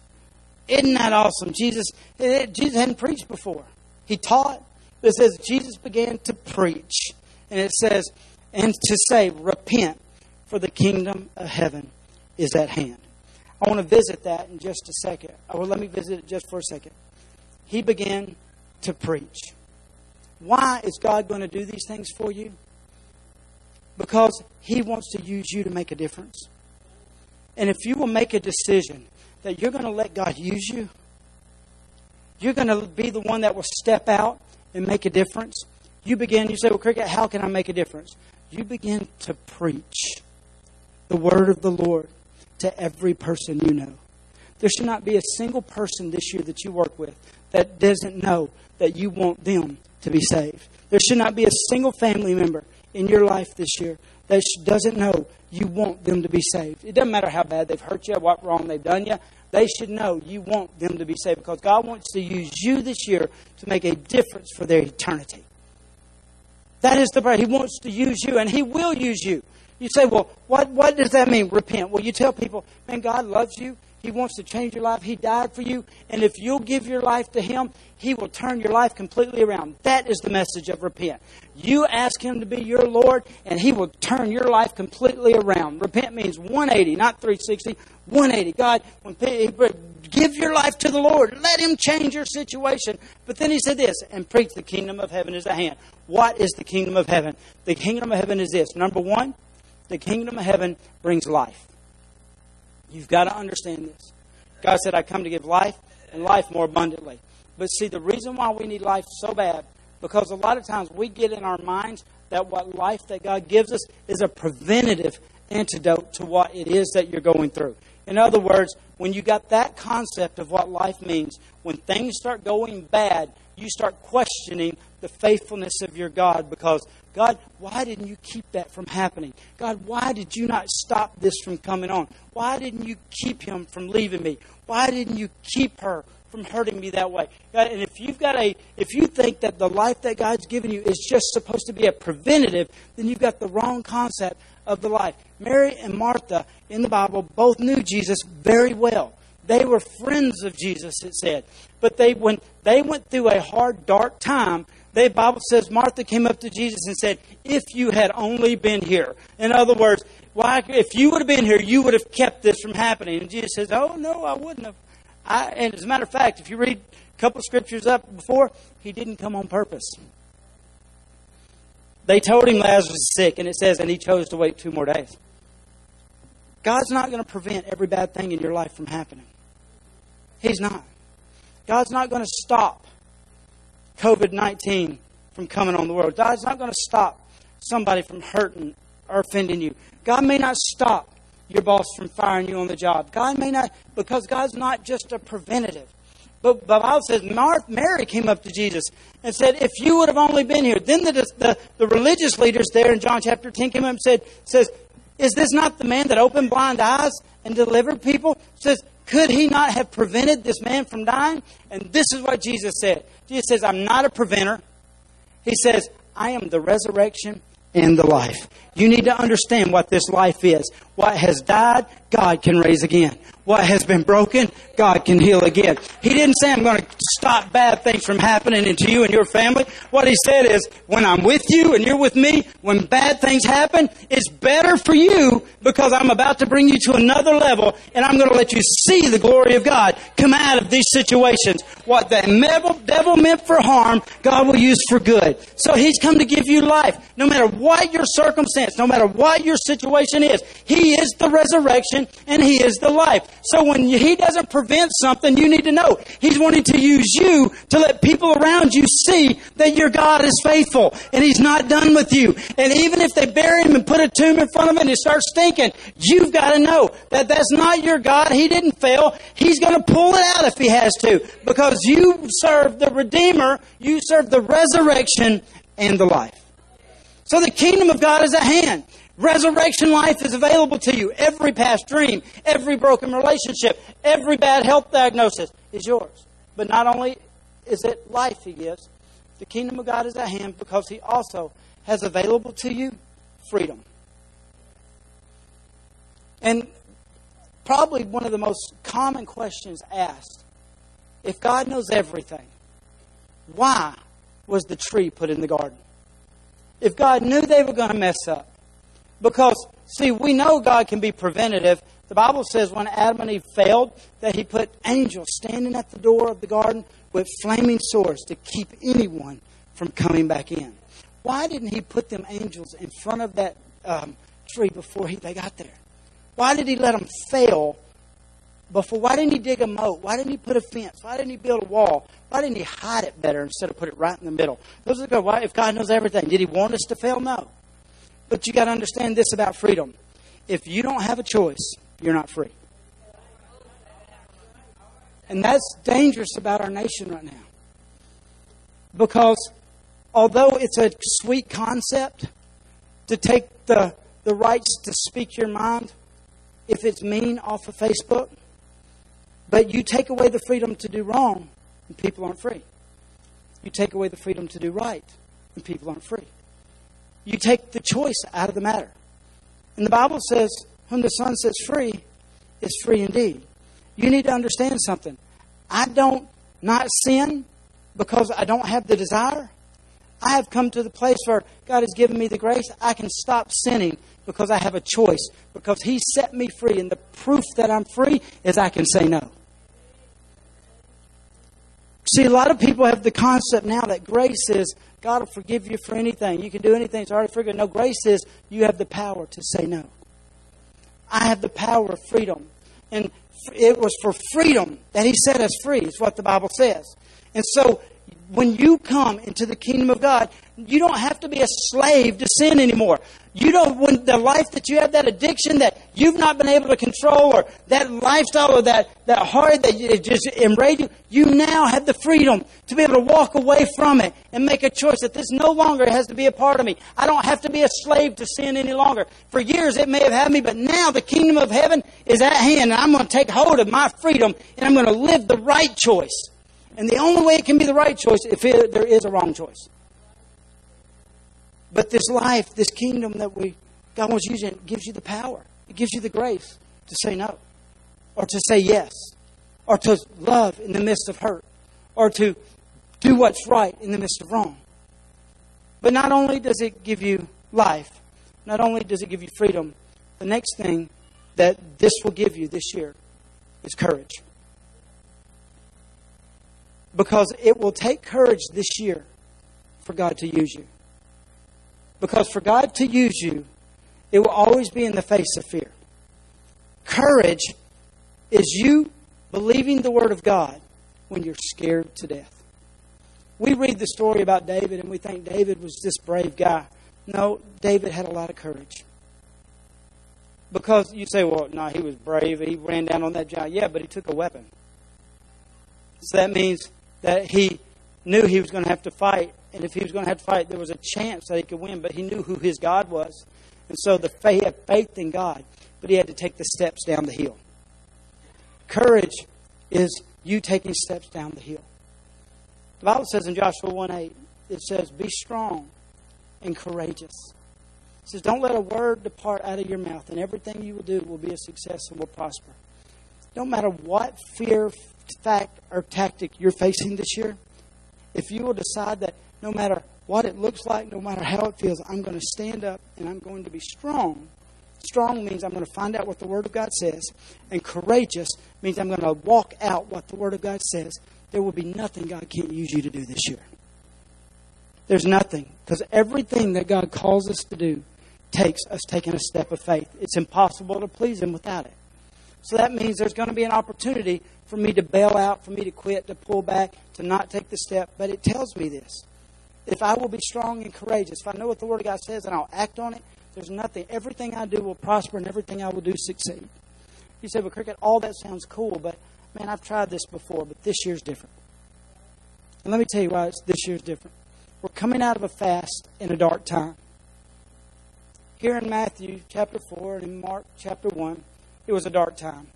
Isn't that awesome? Jesus, eh, Jesus hadn't preached before. He taught. It says Jesus began to preach. And it says, and to say, repent, for the kingdom of heaven is at hand. I want to visit that in just a second. Oh, well, let me visit it just for a second. He began to preach. Why is God going to do these things for you? Because He wants to use you to make a difference. And if you will make a decision that you're going to let God use you, you're going to be the one that will step out and make a difference. You begin, you say, Well, Cricket, how can I make a difference? You begin to preach the word of the Lord to every person you know. There should not be a single person this year that you work with that doesn't know that you want them to be saved. There should not be a single family member in your life this year that doesn't know you want them to be saved. It doesn't matter how bad they've hurt you, what wrong they've done you. They should know you want them to be saved because God wants to use you this year to make a difference for their eternity. That is the prayer. He wants to use you, and He will use you. You say, well, what, what does that mean, repent? Well, you tell people, man, God loves you. He wants to change your life. He died for you. And if you'll give your life to Him, He will turn your life completely around. That is the message of repent. You ask Him to be your Lord, and He will turn your life completely around. Repent means 180, not 360, 180. God, when give your life to the Lord, let Him change your situation. But then He said this, and preach the kingdom of heaven is at hand. What is the kingdom of heaven? The kingdom of heaven is this. Number one, the kingdom of heaven brings life. You've got to understand this. God said, I come to give life and life more abundantly. But see, the reason why we need life so bad, because a lot of times we get in our minds that what life that God gives us is a preventative antidote to what it is that you're going through. In other words, when you got that concept of what life means, when things start going bad, you start questioning the faithfulness of your God because, God, why didn't you keep that from happening? God, why did you not stop this from coming on? Why didn't you keep him from leaving me? Why didn't you keep her from hurting me that way? God, and if you've got a, if you think that the life that God's given you is just supposed to be a preventative, then you've got the wrong concept of the life. Mary and Martha in the Bible both knew Jesus very well. They were friends of Jesus, it said. But they when they went through a hard, dark time, the Bible says Martha came up to Jesus and said, If you had only been here. In other words, why if you would have been here, you would have kept this from happening. And Jesus says, Oh no, I wouldn't have. I, and as a matter of fact, if you read a couple scriptures up before, he didn't come on purpose. They told him Lazarus was sick, and it says, and he chose to wait two more days. God's not going to prevent every bad thing in your life from happening. He's not. God's not going to stop COVID 19 from coming on the world. God's not going to stop somebody from hurting or offending you. God may not stop your boss from firing you on the job. God may not, because God's not just a preventative. But the Bible says Mary came up to Jesus and said, If you would have only been here. Then the, the, the religious leaders there in John chapter 10 came up and said, says, Is this not the man that opened blind eyes and delivered people? Says, Could he not have prevented this man from dying? And this is what Jesus said. Jesus says, I'm not a preventer. He says, I am the resurrection and the life. You need to understand what this life is. What has died, God can raise again. What has been broken, God can heal again. He didn't say, I'm going to stop bad things from happening into you and your family. What He said is, when I'm with you and you're with me, when bad things happen, it's better for you because I'm about to bring you to another level and I'm going to let you see the glory of God come out of these situations. What the devil meant for harm, God will use for good. So He's come to give you life. No matter what your circumstance, no matter what your situation is, He is the resurrection and He is the life. So when He doesn't prevent something, you need to know He's wanting to use you to let people around you see that your God is faithful and He's not done with you. And even if they bury Him and put a tomb in front of Him and it starts stinking, you've got to know that that's not your God. He didn't fail. He's going to pull it out if He has to because you serve the Redeemer, you serve the resurrection and the life. So the kingdom of God is at hand. Resurrection life is available to you. Every past dream, every broken relationship, every bad health diagnosis is yours. But not only is it life He gives, the kingdom of God is at hand because He also has available to you freedom. And probably one of the most common questions asked if God knows everything, why was the tree put in the garden? If God knew they were going to mess up, because, see, we know God can be preventative. The Bible says when Adam and Eve failed, that He put angels standing at the door of the garden with flaming swords to keep anyone from coming back in. Why didn't He put them angels in front of that um, tree before he, they got there? Why did He let them fail before? Why didn't He dig a moat? Why didn't He put a fence? Why didn't He build a wall? Why didn't He hide it better instead of put it right in the middle? Those are good. Why, if God knows everything, did He want us to fail? No. But you got to understand this about freedom. If you don't have a choice, you're not free. And that's dangerous about our nation right now. Because although it's a sweet concept to take the, the rights to speak your mind, if it's mean off of Facebook, but you take away the freedom to do wrong, and people aren't free. You take away the freedom to do right, and people aren't free. You take the choice out of the matter. And the Bible says, Whom the Son sets free is free indeed. You need to understand something. I don't not sin because I don't have the desire. I have come to the place where God has given me the grace. I can stop sinning because I have a choice, because He set me free. And the proof that I'm free is I can say no. See, a lot of people have the concept now that grace is God will forgive you for anything. You can do anything. It's already forgiven. No, grace is you have the power to say no. I have the power of freedom. And it was for freedom that He set us free, is what the Bible says. And so when you come into the kingdom of God, you don't have to be a slave to sin anymore. You don't, when the life that you have, that addiction that you've not been able to control, or that lifestyle, or that, that heart that you just enraged you, you now have the freedom to be able to walk away from it and make a choice that this no longer has to be a part of me. I don't have to be a slave to sin any longer. For years it may have had me, but now the kingdom of heaven is at hand, and I'm going to take hold of my freedom, and I'm going to live the right choice. And the only way it can be the right choice if it, there is a wrong choice. But this life, this kingdom that we God wants you to gives you the power. It gives you the grace to say no. Or to say yes. Or to love in the midst of hurt. Or to do what's right in the midst of wrong. But not only does it give you life, not only does it give you freedom, the next thing that this will give you this year is courage. Because it will take courage this year for God to use you. Because for God to use you, it will always be in the face of fear. Courage is you believing the Word of God when you're scared to death. We read the story about David and we think David was this brave guy. No, David had a lot of courage. Because you say, well, no, he was brave. He ran down on that giant. Yeah, but he took a weapon. So that means that he knew he was going to have to fight and if he was going to have to fight, there was a chance that he could win, but he knew who his God was. And so the he had faith in God, but he had to take the steps down the hill. Courage is you taking steps down the hill. The Bible says in Joshua 1 8, it says, Be strong and courageous. It says, Don't let a word depart out of your mouth, and everything you will do will be a success and will prosper. Don't matter what fear, fact, or tactic you're facing this year, if you will decide that no matter what it looks like, no matter how it feels, I'm going to stand up and I'm going to be strong. Strong means I'm going to find out what the Word of God says, and courageous means I'm going to walk out what the Word of God says. There will be nothing God can't use you to do this year. There's nothing, because everything that God calls us to do takes us taking a step of faith. It's impossible to please Him without it. So that means there's going to be an opportunity for me to bail out, for me to quit, to pull back, to not take the step. But it tells me this if I will be strong and courageous, if I know what the Word of God says and I'll act on it, there's nothing. Everything I do will prosper and everything I will do succeed. You say, well, Cricket, all that sounds cool, but man, I've tried this before, but this year's different. And let me tell you why this year's different. We're coming out of a fast in a dark time. Here in Matthew chapter 4 and in Mark chapter 1, it was a dark time.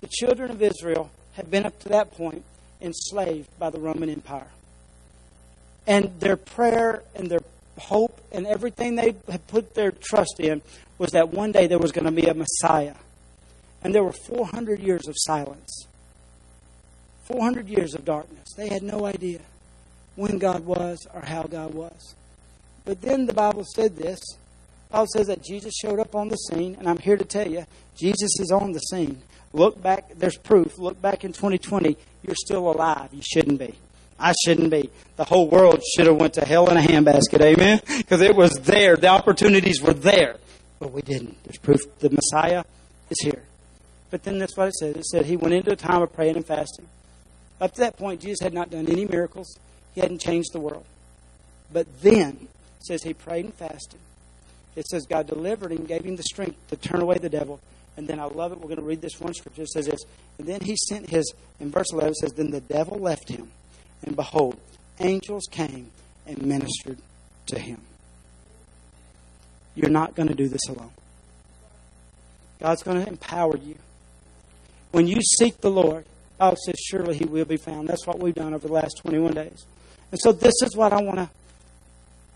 The children of Israel had been up to that point enslaved by the Roman Empire. And their prayer and their hope and everything they had put their trust in was that one day there was going to be a Messiah. And there were 400 years of silence, 400 years of darkness. They had no idea when God was or how God was. But then the Bible said this. The Bible says that Jesus showed up on the scene, and I'm here to tell you, Jesus is on the scene. Look back, there's proof. Look back in 2020, you're still alive. You shouldn't be. I shouldn't be. The whole world should have went to hell in a handbasket. Amen? Because it was there. The opportunities were there. But we didn't. There's proof the Messiah is here. But then that's what it says. It said he went into a time of praying and fasting. Up to that point, Jesus had not done any miracles. He hadn't changed the world. But then, it says he prayed and fasted. It says God delivered him, gave him the strength to turn away the devil. And then I love it. We're going to read this one scripture. It says this. And then he sent his, in verse 11, it says, Then the devil left him and behold, angels came and ministered to him. You're not going to do this alone. God's going to empower you. When you seek the Lord, Bible says, surely he will be found. That's what we've done over the last 21 days. And so this is what I want to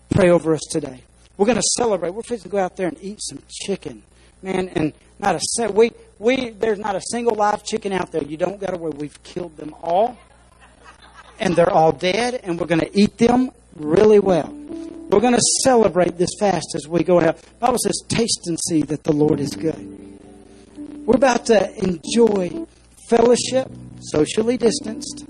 pray over us today. We're going to celebrate. We're going to go out there and eat some chicken. Man, and not a we we there's not a single live chicken out there. You don't got to worry. We've killed them all and they're all dead, and we're going to eat them really well. We're going to celebrate this fast as we go out. The Bible says, taste and see that the Lord is good. We're about to enjoy fellowship, socially distanced,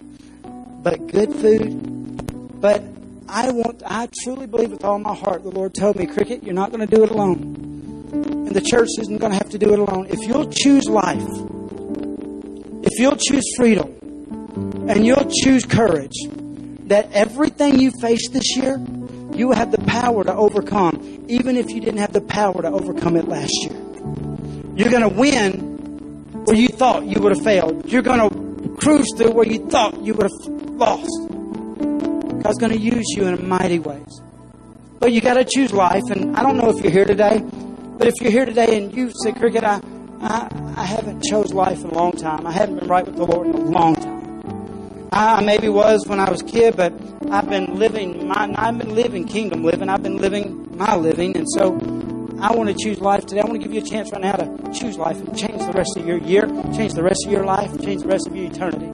but good food. But I want, I truly believe with all my heart, the Lord told me, Cricket, you're not going to do it alone. And the church isn't going to have to do it alone. If you'll choose life, if you'll choose freedom, and you'll choose courage, that everything you face this year, you have the power to overcome, even if you didn't have the power to overcome it last year. You're going to win where you thought you would have failed. You're going to cruise through where you thought you would have lost. God's going to use you in mighty ways. But you got to choose life. And I don't know if you're here today, but if you're here today and you say, Cricket, I, I, I haven't chose life in a long time. I haven't been right with the Lord in a long time. I maybe was when I was a kid, but I've been living my, I've been living kingdom living. I've been living my living. And so I want to choose life today. I want to give you a chance right now to choose life and change the rest of your year, change the rest of your life, change the rest of your eternity.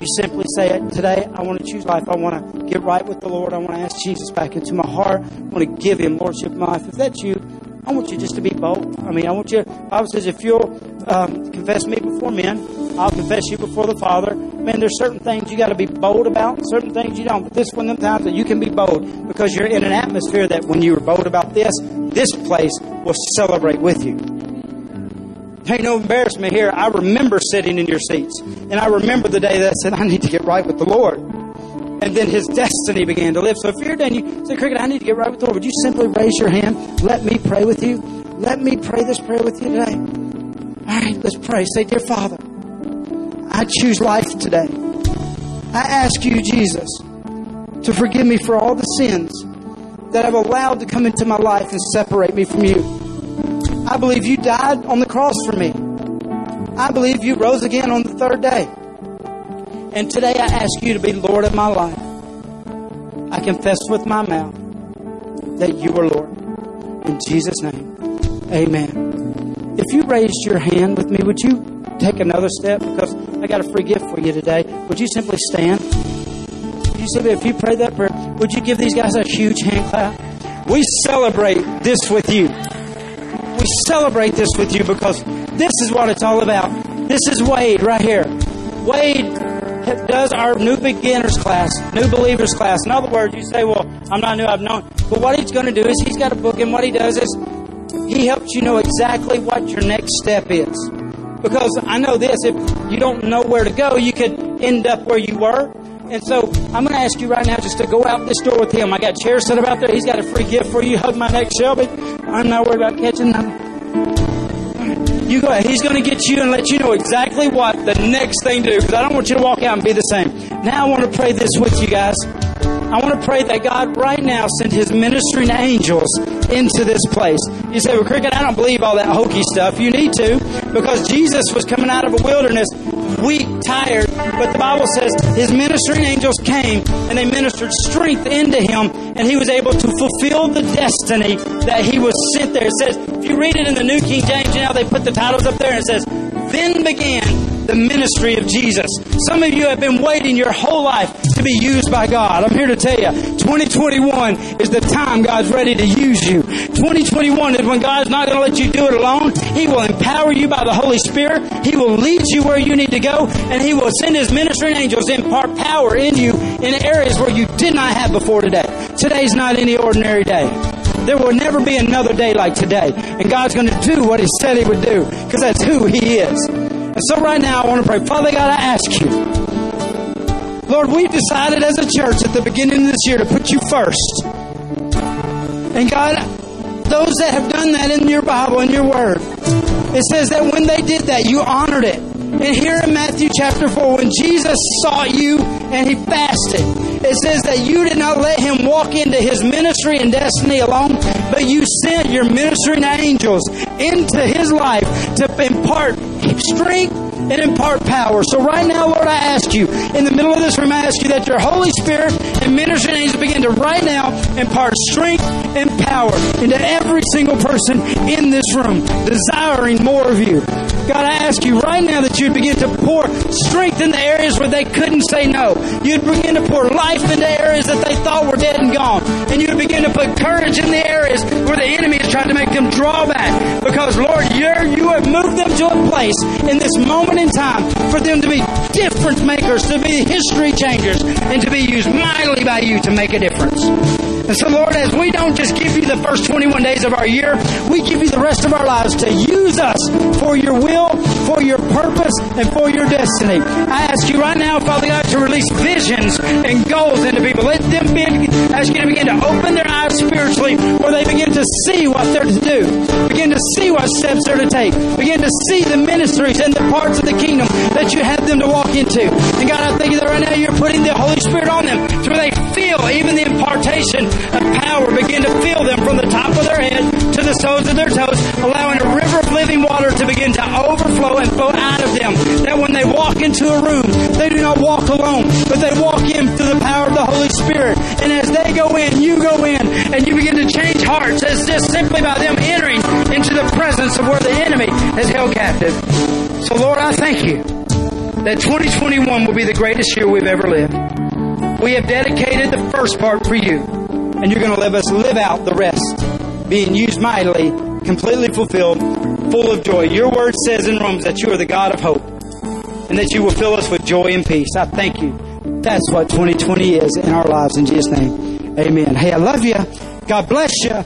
You simply say, it Today, I want to choose life. I want to get right with the Lord. I want to ask Jesus back into my heart. I want to give Him Lordship in my life. If that's you, I want you just to be bold. I mean, I want you, Bible says, if you'll um, confess me before men, I'll confess you before the Father. Man, there's certain things you got to be bold about, certain things you don't. But this one them times that you can be bold because you're in an atmosphere that when you are bold about this, this place will celebrate with you. Ain't no embarrassment here. I remember sitting in your seats. And I remember the day that I said, I need to get right with the Lord. And then his destiny began to live. So if you're done, you say, Cricket, I need to get right with the Lord. Would you simply raise your hand? Let me pray with you. Let me pray this prayer with you today. All right, let's pray. Say, Dear Father, I choose life today. I ask you, Jesus, to forgive me for all the sins that I've allowed to come into my life and separate me from you. I believe you died on the cross for me. I believe you rose again on the third day. And today I ask you to be Lord of my life. I confess with my mouth that you are Lord. In Jesus' name, amen. If you raised your hand with me, would you take another step? Because I got a free gift for you today. Would you simply stand? Would you simply, if you pray that prayer, would you give these guys a huge hand clap? We celebrate this with you we celebrate this with you because this is what it's all about. This is Wade right here. Wade does our new beginners class, new believers class. In other words, you say, well, I'm not new, I've known. But what he's going to do is he's got a book, and what he does is he helps you know exactly what your next step is. Because I know this, if you don't know where to go, you could end up where you were. And so I'm going to ask you right now just to go out this door with him. I got chairs set up out there. He's got a free gift for you. Hug my neck, Shelby. I'm not worried about catching them. You go. He's going to get you and let you know exactly what the next thing to do because I don't want you to walk out and be the same. Now I want to pray this with you guys. I want to pray that God right now send His ministering angels into this place. You say, well, Cricket, I don't believe all that hokey stuff. You need to because Jesus was coming out of a wilderness weak, tired, but the Bible says his ministering angels came and they ministered strength into him, and he was able to fulfill the destiny that he was sent there. It says, you read it in the New King James, you know, they put the titles up there, and it says, Then began the ministry of Jesus. Some of you have been waiting your whole life to be used by God. I'm here to tell you, 2021 is the time God's ready to use you. 2021 is when God's not going to let you do it alone. He will empower you by the Holy Spirit. He will lead you where you need to go, and He will send His ministering angels impart power in you in areas where you did not have before today. Today's not any ordinary day. There will never be another day like today. And God's going to do what He said He would do because that's who He is. And so right now I want to pray. Father God, I ask you. Lord, we've decided as a church at the beginning of this year to put you first. And God, those that have done that in your Bible, in your word, it says that when they did that, you honored it. And here in Matthew chapter 4, when Jesus saw you and he fasted, it says that you did not let him walk into his ministry and destiny alone, but you sent your ministering angels into his life to impart strength and impart power. So right now, Lord, I ask you, in the middle of this room, I ask you that your Holy Spirit and ministering angels begin to right now impart strength and power into every single person in this room, desiring more of you. God, I ask you right now that you'd begin to pour strength in the areas where they couldn't say no. You'd begin to pour life into areas that they thought were dead and gone. And you'd begin to put courage in the areas where the enemy is trying to make them draw back. Because, Lord, you're, you have moved them to a place in this moment in time for them to be difference makers, to be history changers, and to be used mightily by you to make a difference. And so, Lord, as we don't just give you the first 21 days of our year, we give you the rest of our lives to use us for your will, for your purpose, and for your destiny. I ask you right now, Father God, to release visions and goals into people. Let them be, ask you to begin to open their eyes spiritually where they begin to see what they're to do, begin to see what steps they're to take, begin to see the ministries and the parts of the kingdom that you have them to walk into. And God, I thank you that right now you're putting the Holy Spirit on them to where they feel even the impartation of power begin to fill them from the top of their head to the soles of their toes, allowing a river of living water to begin to overflow and flow out of them. That when they walk into a room, they do not walk alone, but they walk in through the power of the Holy Spirit. And as they go in, you go in, and you begin to change hearts. It's just simply by them entering into the presence of where the enemy is held captive. So, Lord, I thank you that 2021 will be the greatest year we've ever lived. We have dedicated the first part for you, and you're going to let us live out the rest, being used mightily, completely fulfilled, full of joy. Your word says in Romans that you are the God of hope, and that you will fill us with joy and peace. I thank you. That's what 2020 is in our lives. In Jesus' name, amen. Hey, I love you. God bless you.